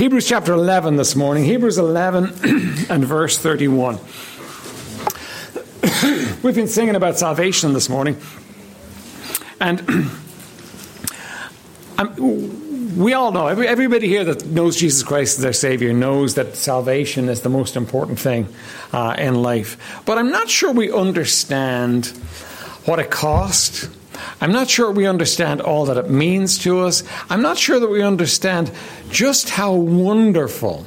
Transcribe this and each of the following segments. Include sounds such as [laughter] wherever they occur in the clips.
Hebrews chapter 11 this morning, Hebrews 11 [clears throat] and verse 31. [clears throat] We've been singing about salvation this morning, and [clears throat] we all know, everybody here that knows Jesus Christ as their Savior knows that salvation is the most important thing uh, in life. But I'm not sure we understand what it cost. I'm not sure we understand all that it means to us. I'm not sure that we understand just how wonderful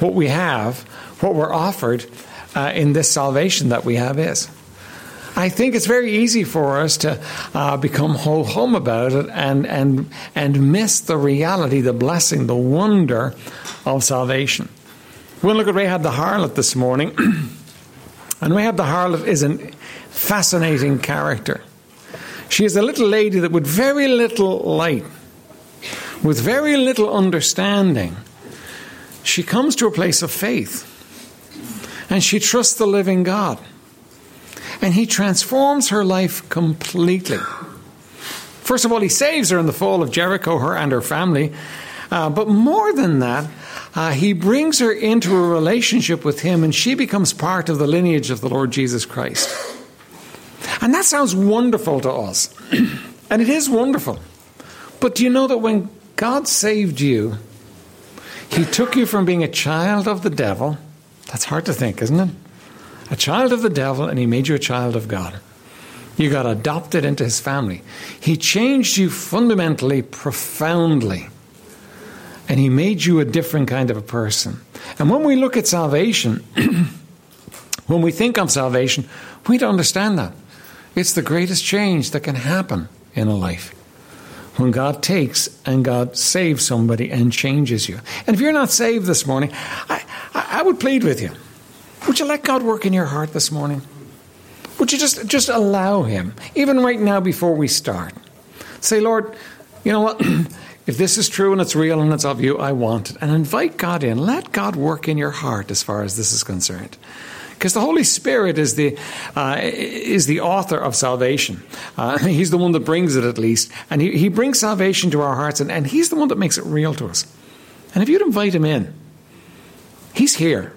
what we have, what we're offered uh, in this salvation that we have is. I think it's very easy for us to uh, become ho hum about it and, and, and miss the reality, the blessing, the wonder of salvation. We'll look at Rahab the harlot this morning. [clears throat] and Rahab the harlot is a fascinating character. She is a little lady that, with very little light, with very little understanding, she comes to a place of faith and she trusts the living God and he transforms her life completely. First of all, he saves her in the fall of Jericho, her and her family. Uh, but more than that, uh, he brings her into a relationship with him, and she becomes part of the lineage of the Lord Jesus Christ. And that sounds wonderful to us. [clears throat] and it is wonderful. But do you know that when God saved you, he took you from being a child of the devil? That's hard to think, isn't it? a child of the devil, and he made you a child of God. You got adopted into his family. He changed you fundamentally, profoundly. And he made you a different kind of a person. And when we look at salvation, [clears throat] when we think of salvation, we don't understand that. It's the greatest change that can happen in a life. When God takes and God saves somebody and changes you. And if you're not saved this morning, I, I would plead with you would you let God work in your heart this morning? Would you just, just allow Him, even right now before we start? Say, Lord, you know what? [clears throat] if this is true and it's real and it's of you, I want it. And invite God in. Let God work in your heart as far as this is concerned. Because the Holy Spirit is the, uh, is the author of salvation. Uh, [laughs] he's the one that brings it, at least. And he, he brings salvation to our hearts, and, and He's the one that makes it real to us. And if you'd invite Him in, He's here.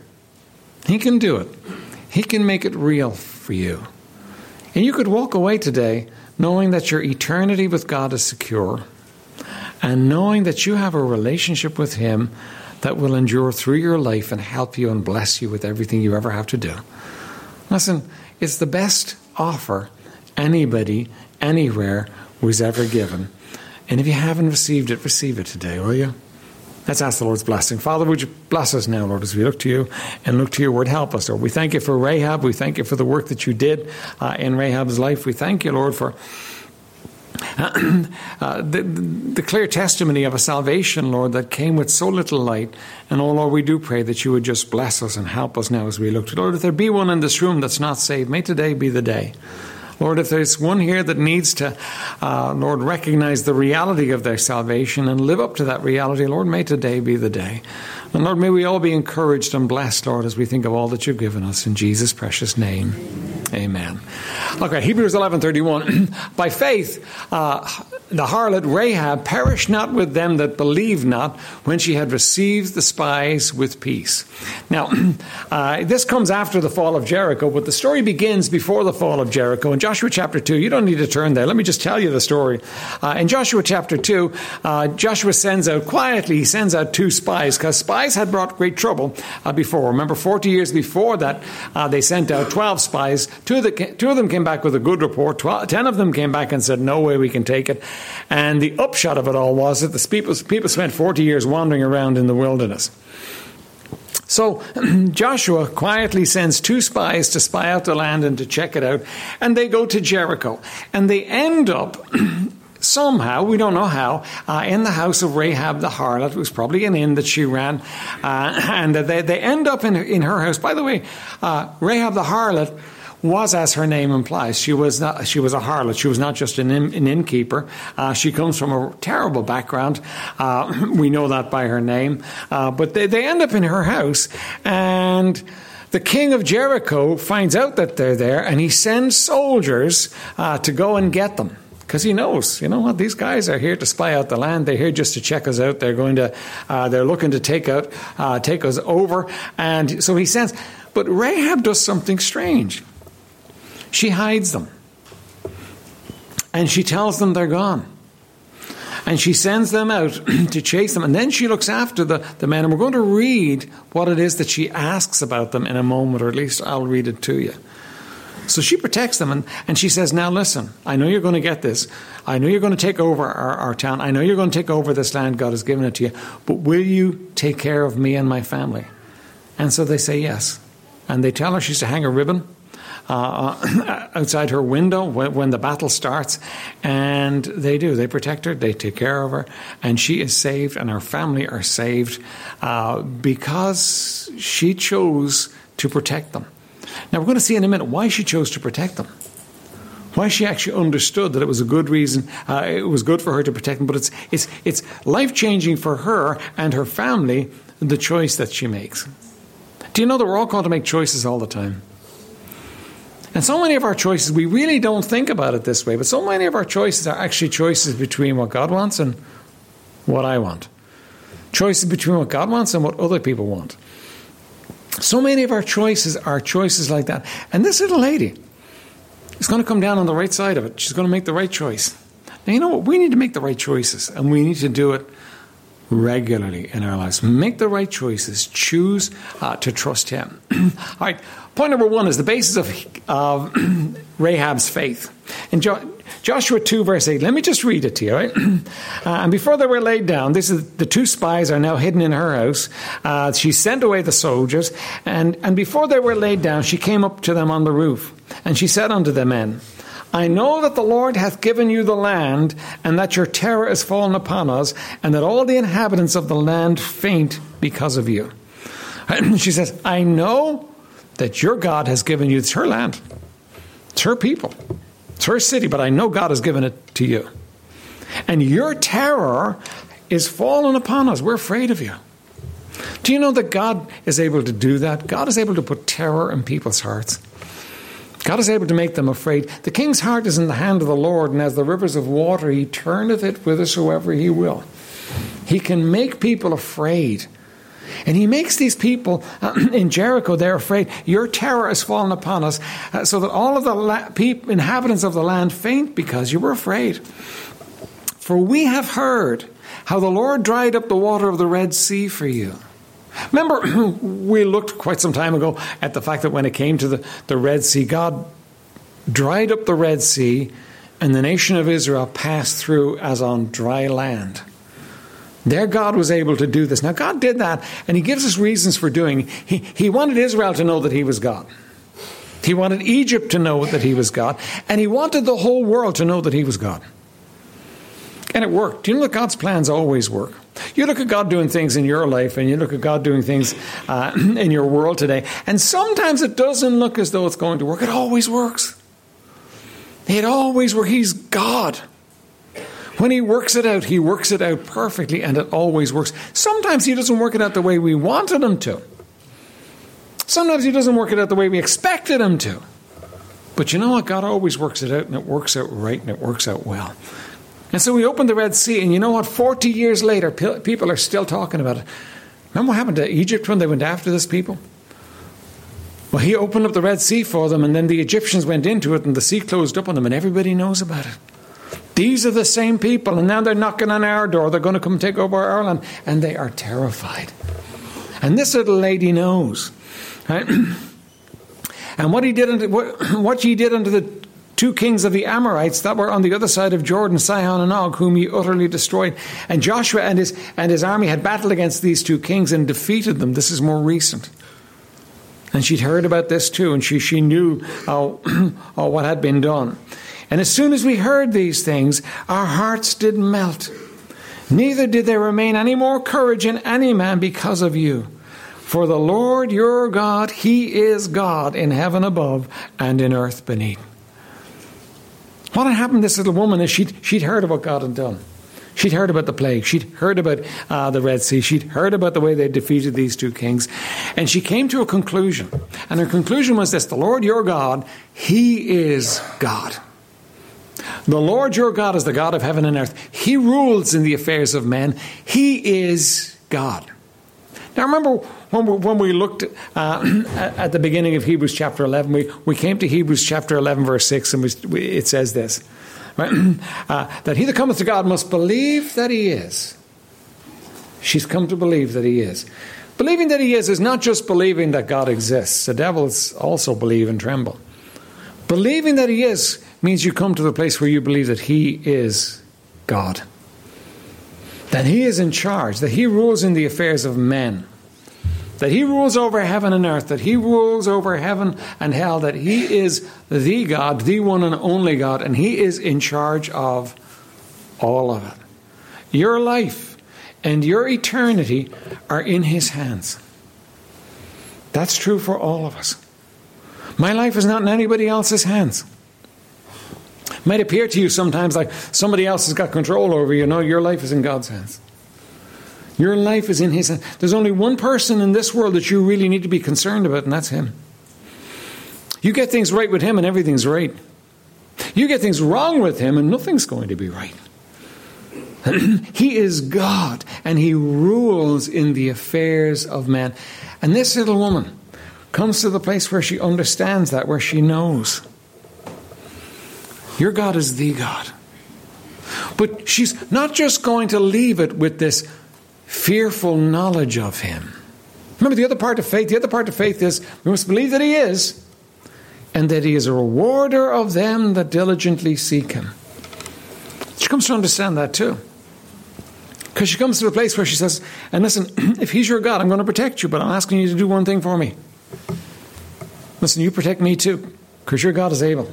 He can do it. He can make it real for you. And you could walk away today knowing that your eternity with God is secure and knowing that you have a relationship with Him that will endure through your life and help you and bless you with everything you ever have to do. Listen, it's the best offer anybody, anywhere, was ever given. And if you haven't received it, receive it today, will you? Let's ask the Lord's blessing. Father, would you bless us now, Lord, as we look to you and look to your word. Help us, Lord. We thank you for Rahab. We thank you for the work that you did uh, in Rahab's life. We thank you, Lord, for. [clears throat] Uh, the, the, clear testimony of a salvation, Lord, that came with so little light. And oh, Lord, we do pray that you would just bless us and help us now as we look to Lord, if there be one in this room that's not saved, may today be the day. Lord, if there's one here that needs to, uh, Lord, recognize the reality of their salvation and live up to that reality, Lord, may today be the day. And Lord, may we all be encouraged and blessed, Lord, as we think of all that you've given us. In Jesus' precious name, amen. Okay, Hebrews 11.31. [clears throat] By faith, uh, the harlot Rahab perished not with them that believed not when she had received the spies with peace. Now, [clears throat] uh, this comes after the fall of Jericho, but the story begins before the fall of Jericho. In Joshua chapter 2, you don't need to turn there. Let me just tell you the story. Uh, in Joshua chapter 2, uh, Joshua sends out quietly, he sends out two spies because spies had brought great trouble uh, before. Remember, 40 years before that, uh, they sent out 12 spies. Two of, the, two of them came back with a good report, 12, 10 of them came back and said, No way we can take it. And the upshot of it all was that the people, people spent 40 years wandering around in the wilderness. So [clears throat] Joshua quietly sends two spies to spy out the land and to check it out, and they go to Jericho. And they end up [clears throat] somehow, we don't know how, uh, in the house of Rahab the harlot. It was probably an inn that she ran. Uh, [clears throat] and they, they end up in, in her house. By the way, uh, Rahab the harlot was, as her name implies, she was not, she was a harlot. She was not just an, in, an innkeeper. Uh, she comes from a terrible background. Uh, [clears throat] we know that by her name. Uh, but they, they end up in her house, and the king of Jericho finds out that they're there, and he sends soldiers uh, to go and get them. because he knows, you know what, these guys are here to spy out the land. They're here just to check us out. They're going to, uh, they're looking to take out, uh, take us over. And so he sends, but Rahab does something strange. She hides them. And she tells them they're gone. And she sends them out [clears throat] to chase them. And then she looks after the, the men. And we're going to read what it is that she asks about them in a moment, or at least I'll read it to you. So she protects them and, and she says, Now listen, I know you're going to get this. I know you're going to take over our, our town. I know you're going to take over this land. God has given it to you. But will you take care of me and my family? And so they say yes. And they tell her she's to hang a ribbon uh, [coughs] outside her window when, when, the battle starts. And they do. They protect her, they take care of her, and she is saved, and her family are saved uh, because she chose to protect them. Now, we're going to see in a minute why she chose to protect them. Why she actually understood that it was a good reason, uh, it was good for her to protect them, but it's, it's, it's life changing for her and her family, the choice that she makes. Do you know that we're all called to make choices all the time? And so many of our choices, we really don't think about it this way, but so many of our choices are actually choices between what God wants and what I want. Choices between what God wants and what other people want. So many of our choices are choices like that. And this little lady is going to come down on the right side of it. She's going to make the right choice. Now, you know what? We need to make the right choices, and we need to do it regularly in our lives. Make the right choices. Choose uh, to trust Him. [clears throat] All right. Point number one is the basis of, [clears throat] Rahab's faith. In jo- Joshua 2, verse 8, let me just read it to you, right? [clears throat] Uh, and before they were laid down, this is the two spies are now hidden in her house. Uh, she sent away the soldiers, and, and before they were laid down, she came up to them on the roof, and she said unto the men, I know that the Lord hath given you the land, and that your terror is fallen upon us, and that all the inhabitants of the land faint because of you. [clears throat] she says, I know that your God has given you, it's her land, it's her people, it's her city, but I know God has given it to you. And your terror is fallen upon us. We're afraid of you. Do you know that God is able to do that? God is able to put terror in people's hearts. God is able to make them afraid. The king's heart is in the hand of the Lord, and as the rivers of water, he turneth it whithersoever he will. He can make people afraid. And he makes these people uh, [clears throat] in Jericho, they're afraid. Your terror has fallen upon us, uh, so that all of the la- inhabitants of the land faint because you were afraid. For we have heard how the Lord dried up the water of the Red Sea for you Remember, [clears throat] we looked quite some time ago at the fact that when it came to the, the Red Sea, God dried up the Red Sea and the nation of Israel passed through as on dry land. There, God was able to do this. Now, God did that, and He gives us reasons for doing. He, he wanted Israel to know that He was God. He wanted Egypt to know that He was God, and He wanted the whole world to know that He was God. And it worked. You know that God's plans always work. You look at God doing things in your life, and you look at God doing things uh, [clears throat] in your world today, and sometimes it doesn't look as though it's going to work. It always works. It always works. He's God. When He works it out, He works it out perfectly, and it always works. Sometimes He doesn't work it out the way we wanted Him to. Sometimes He doesn't work it out the way we expected Him to. But you know what? God always works it out, and it works out right, and it works out well. And so we opened the Red Sea, and you know what? 40 years later, people are still talking about it. Remember what happened to Egypt when they went after this people? Well, he opened up the Red Sea for them, and then the Egyptians went into it, and the sea closed up on them, and everybody knows about it. These are the same people, and now they're knocking on our door. They're going to come take over our land, and they are terrified. And this little lady knows. Right? [clears throat] and what he did, unto, what, [clears throat] what he did unto the two kings of the Amorites that were on the other side of Jordan, Sihon and Og, whom he utterly destroyed. And Joshua and his, and his army had battled against these two kings and defeated them. This is more recent. And she'd heard about this too, and she, she knew uh, uh, [clears throat] what had been done. And as soon as we heard these things, our hearts did melt. Neither did there remain any more courage in any man because of you. For the Lord your God, He is God in heaven above and in earth beneath. What had happened to this little woman is she'd, she'd heard of what God had done. She'd heard about the plague. She'd heard about uh, the Red Sea. She'd heard about the way they defeated these two kings. And she came to a conclusion. And her conclusion was this The Lord your God, He is God. The Lord your God is the God of heaven and earth. He rules in the affairs of men. He is God. Now, remember when we, when we looked uh, [clears throat] at the beginning of Hebrews chapter 11, we, we came to Hebrews chapter 11, verse 6, and we, we, it says this right? [clears throat] uh, that he that cometh to God must believe that he is. She's come to believe that he is. Believing that he is is not just believing that God exists, the devils also believe and tremble. Believing that he is means you come to the place where you believe that He is God, that He is in charge, that He rules in the affairs of men, that He rules over heaven and earth, that He rules over heaven and hell, that He is the God, the one and only God, and He is in charge of all of it. Your life and your eternity are in His hands. That's true for all of us. My life is not in anybody else's hands might appear to you sometimes like somebody else has got control over you. No, your life is in God's hands. Your life is in His hands. There's only one person in this world that you really need to be concerned about, and that's Him. You get things right with Him, and everything's right. You get things wrong with Him, and nothing's going to be right. [clears throat] he is God, and He rules in the affairs of man. And this little woman comes to the place where she understands that, where she knows. Your God is the God. But she's not just going to leave it with this fearful knowledge of Him. Remember, the other part of faith, the other part of faith is we must believe that He is, and that He is a rewarder of them that diligently seek Him. She comes to understand that too. Because she comes to a place where she says, and listen, [clears throat] if He's your God, I'm going to protect you, but I'm asking you to do one thing for me. Listen, you protect me too, because your God is able.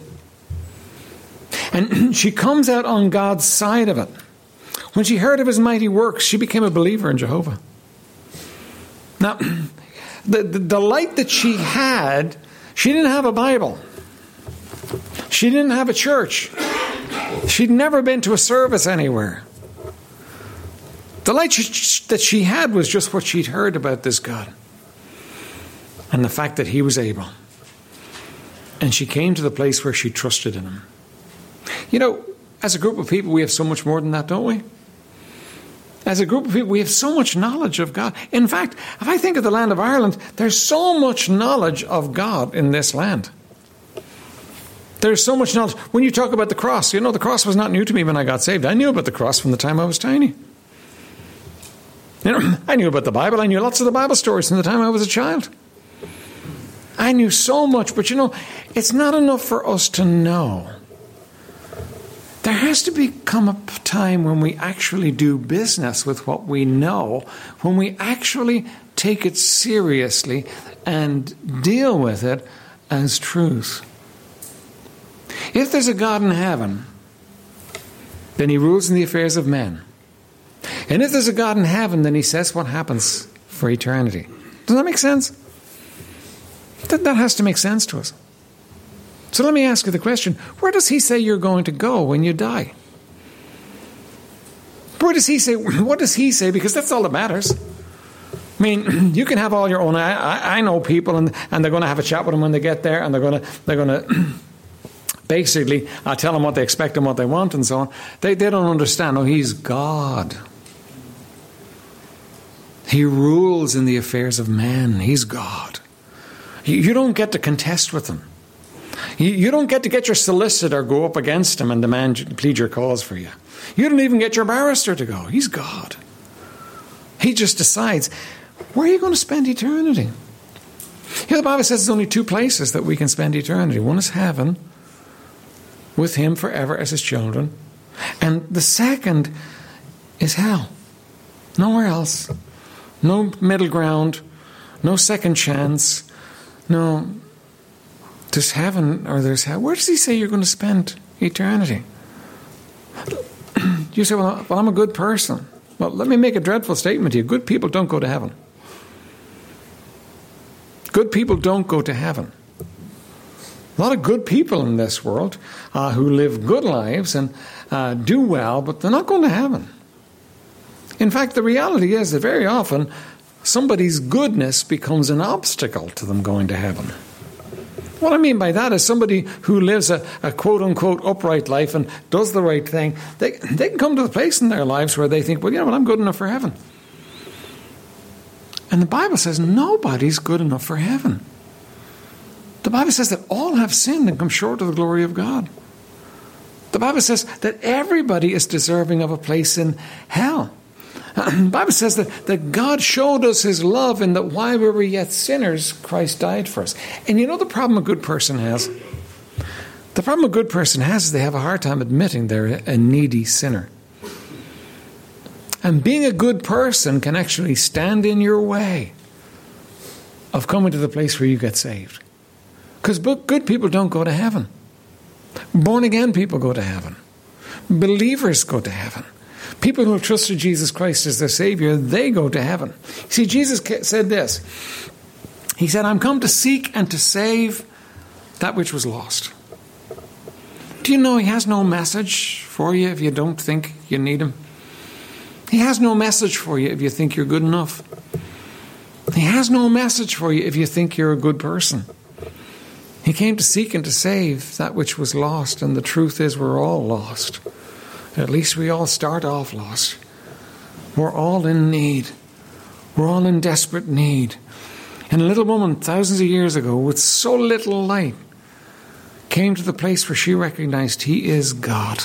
And [clears throat] she comes out on God's side of it. When she heard of his mighty works, she became a believer in Jehovah. Now, [clears throat] the, the, the light that she had, she didn't have a Bible. She didn't have a church. She'd never been to a service anywhere. The light she, that she had was just what she'd heard about this God and the fact that He was able. And she came to the place where she trusted in Him. You know, as a group of people, we have so much more than that, don't we? As a group of people, we have so much knowledge of God. In fact, if I think of the land of Ireland, there's so much knowledge of God in this land. There's so much knowledge. When you talk about the cross, you know, the cross was not new to me when I got saved. I knew about the cross from the time I was tiny. You know, [clears throat] I knew about the Bible. I knew lots of the Bible stories from the time I was a child. I knew so much, but you know, it's not enough for us to know. There has to become a time when we actually do business with what we know, when we actually take it seriously and deal with it as truth. If there's a God in heaven, then he rules in the affairs of men. And if there's a God in heaven, then he says what happens for eternity. Does that make sense? That, that has to make sense to us. So let me ask you the question where does he say you're going to go when you die? Where does he say, [laughs] what does he say? Because that's all that matters. I mean, [clears throat] you can have all your own. I, I know people, and, and they're going to have a chat with them when they get there, and they're going to they're going to [clears throat] basically uh, tell them what they expect and what they want, and so on. They they don't understand. Oh, he's God. He rules in the affairs of man. He's God. You, you don't get to contest with him. You, don't get to get your solicitor go up against him and demand plead your cause for you. You don't even get your barrister to go. He's God. He just decides where are you going to spend eternity. Here the Bible says there's only two places that we can spend eternity. One is heaven with Him forever as His children, and the second is hell. Nowhere else. No middle ground. No second chance. No there's heaven or there's hell. Where does he say you're going to spend eternity? [clears throat] you say, well, well, I'm a good person. Well, let me make a dreadful statement to you. Good people don't go to heaven. Good people don't go to heaven. A lot of good people in this world uh, who live good lives and uh, do well, but they're not going to heaven. In fact, the reality is that very often somebody's goodness becomes an obstacle to them going to heaven. What I mean by that is somebody who lives a, a, quote unquote upright life and does the right thing, they, they can come to the place in their lives where they think, well, you know what, I'm good enough for heaven. And the Bible says nobody's good enough for heaven. The Bible says that all have sinned and come short of the glory of God. The Bible says that everybody is deserving of a place in hell. The [clears throat] Bible says that, that God showed us his love and that while we were yet sinners, Christ died for us. And you know the problem a good person has? The problem a good person has is they have a hard time admitting they're a needy sinner. And being a good person can actually stand in your way of coming to the place where you get saved. Because good people don't go to heaven. Born again people go to heaven. Believers go to heaven. People who have trusted Jesus Christ as their Savior, they go to heaven. See, Jesus said this He said, I'm come to seek and to save that which was lost. Do you know He has no message for you if you don't think you need Him? He has no message for you if you think you're good enough. He has no message for you if you think you're a good person. He came to seek and to save that which was lost, and the truth is, we're all lost. At least we all start off lost. We're all in need. We're all in desperate need. And a little woman, thousands of years ago, with so little light, came to the place where she recognized He is God.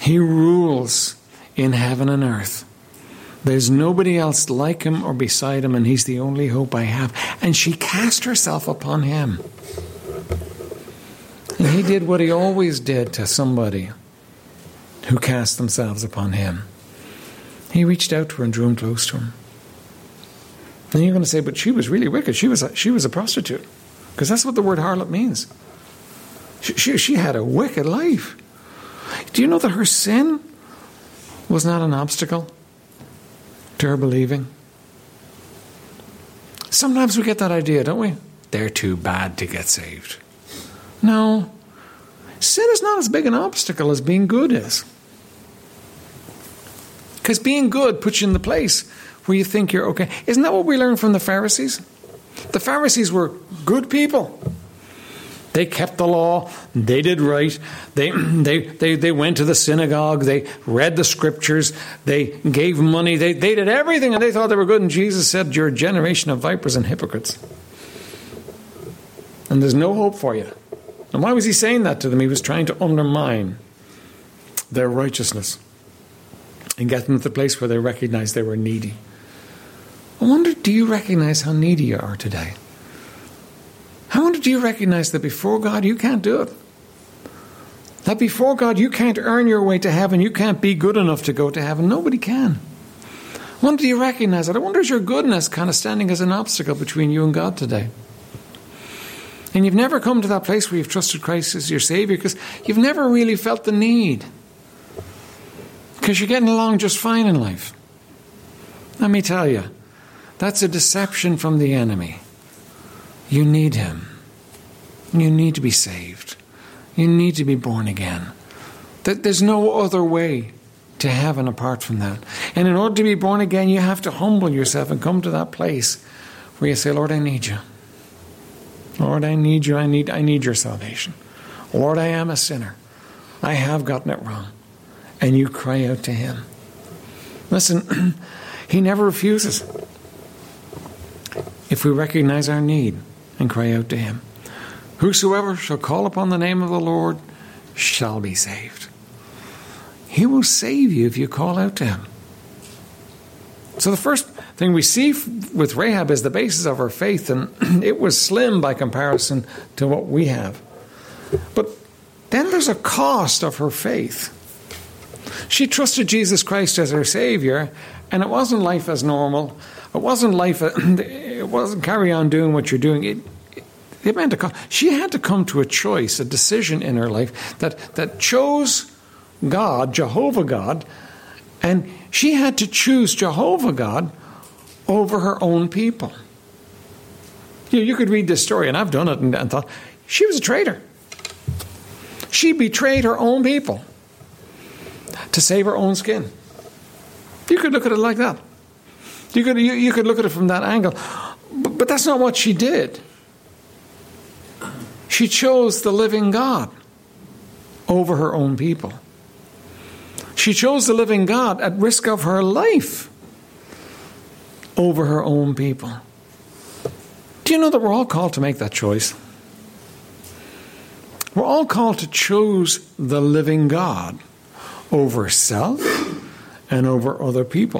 He rules in heaven and earth. There's nobody else like him or beside him, and he's the only hope I have. And she cast herself upon him. And he did what he always did to somebody who cast themselves upon him. He reached out to her and drew him close to him. And you're going to say, but she was really wicked. She was a, she was a prostitute. Because that's what the word harlot means. She, she, she had a wicked life. Do you know that her sin was not an obstacle? to her believing? Sometimes we get that idea, don't we? They're too bad to get saved. No. Sin is not as big an obstacle as being good is. Because being good puts you in the place where you think you're okay. Isn't that what we learned from the Pharisees? The Pharisees were good people. They kept the law. They did right. They, [clears throat] they, they, they went to the synagogue. They read the scriptures. They gave money. They, they did everything and they thought they were good. And Jesus said, You're a generation of vipers and hypocrites. And there's no hope for you. And why was he saying that to them? He was trying to undermine their righteousness and get them to the place where they recognized they were needy. I wonder, do you recognize how needy you are today? I wonder, do you recognize that before God you can't do it? That before God you can't earn your way to heaven, you can't be good enough to go to heaven. Nobody can. I wonder, do you recognize that? I wonder is your goodness kind of standing as an obstacle between you and God today? And you've never come to that place where you've trusted Christ as your Savior because you've never really felt the need. Because you're getting along just fine in life. Let me tell you, that's a deception from the enemy. You need Him. You need to be saved. You need to be born again. That there's no other way to heaven apart from that. And in order to be born again, you have to humble yourself and come to that place where you say, Lord, I need you. Lord, I need you. I need, I need your salvation. Lord, I am a sinner. I have gotten it wrong. And you cry out to Him. Listen, [clears throat] He never refuses if we recognize our need and cry out to him. Whosoever shall call upon the name of the Lord shall be saved. He will save you if you call out to him. So, the first thing we see with Rahab is the basis of her faith, and [clears throat] it was slim by comparison to what we have. But then there's a cost of her faith. She trusted Jesus Christ as her Savior, and it wasn't life as normal. It wasn't life. Uh, [clears throat] it wasn't carry on doing what you're doing. It, it meant to she had to come to a choice, a decision in her life that that chose God, Jehovah God, and she had to choose Jehovah God over her own people. You, know, you could read this story, and I've done it and, and thought she was a traitor. She betrayed her own people to save her own skin. You could look at it like that. You could, you, you could look at it from that angle. But, but that's not what she did. She chose the living God over her own people. She chose the living God at risk of her life over her own people. Do you know that we're all called to make that choice? We're all called to choose the living God over self and over other people.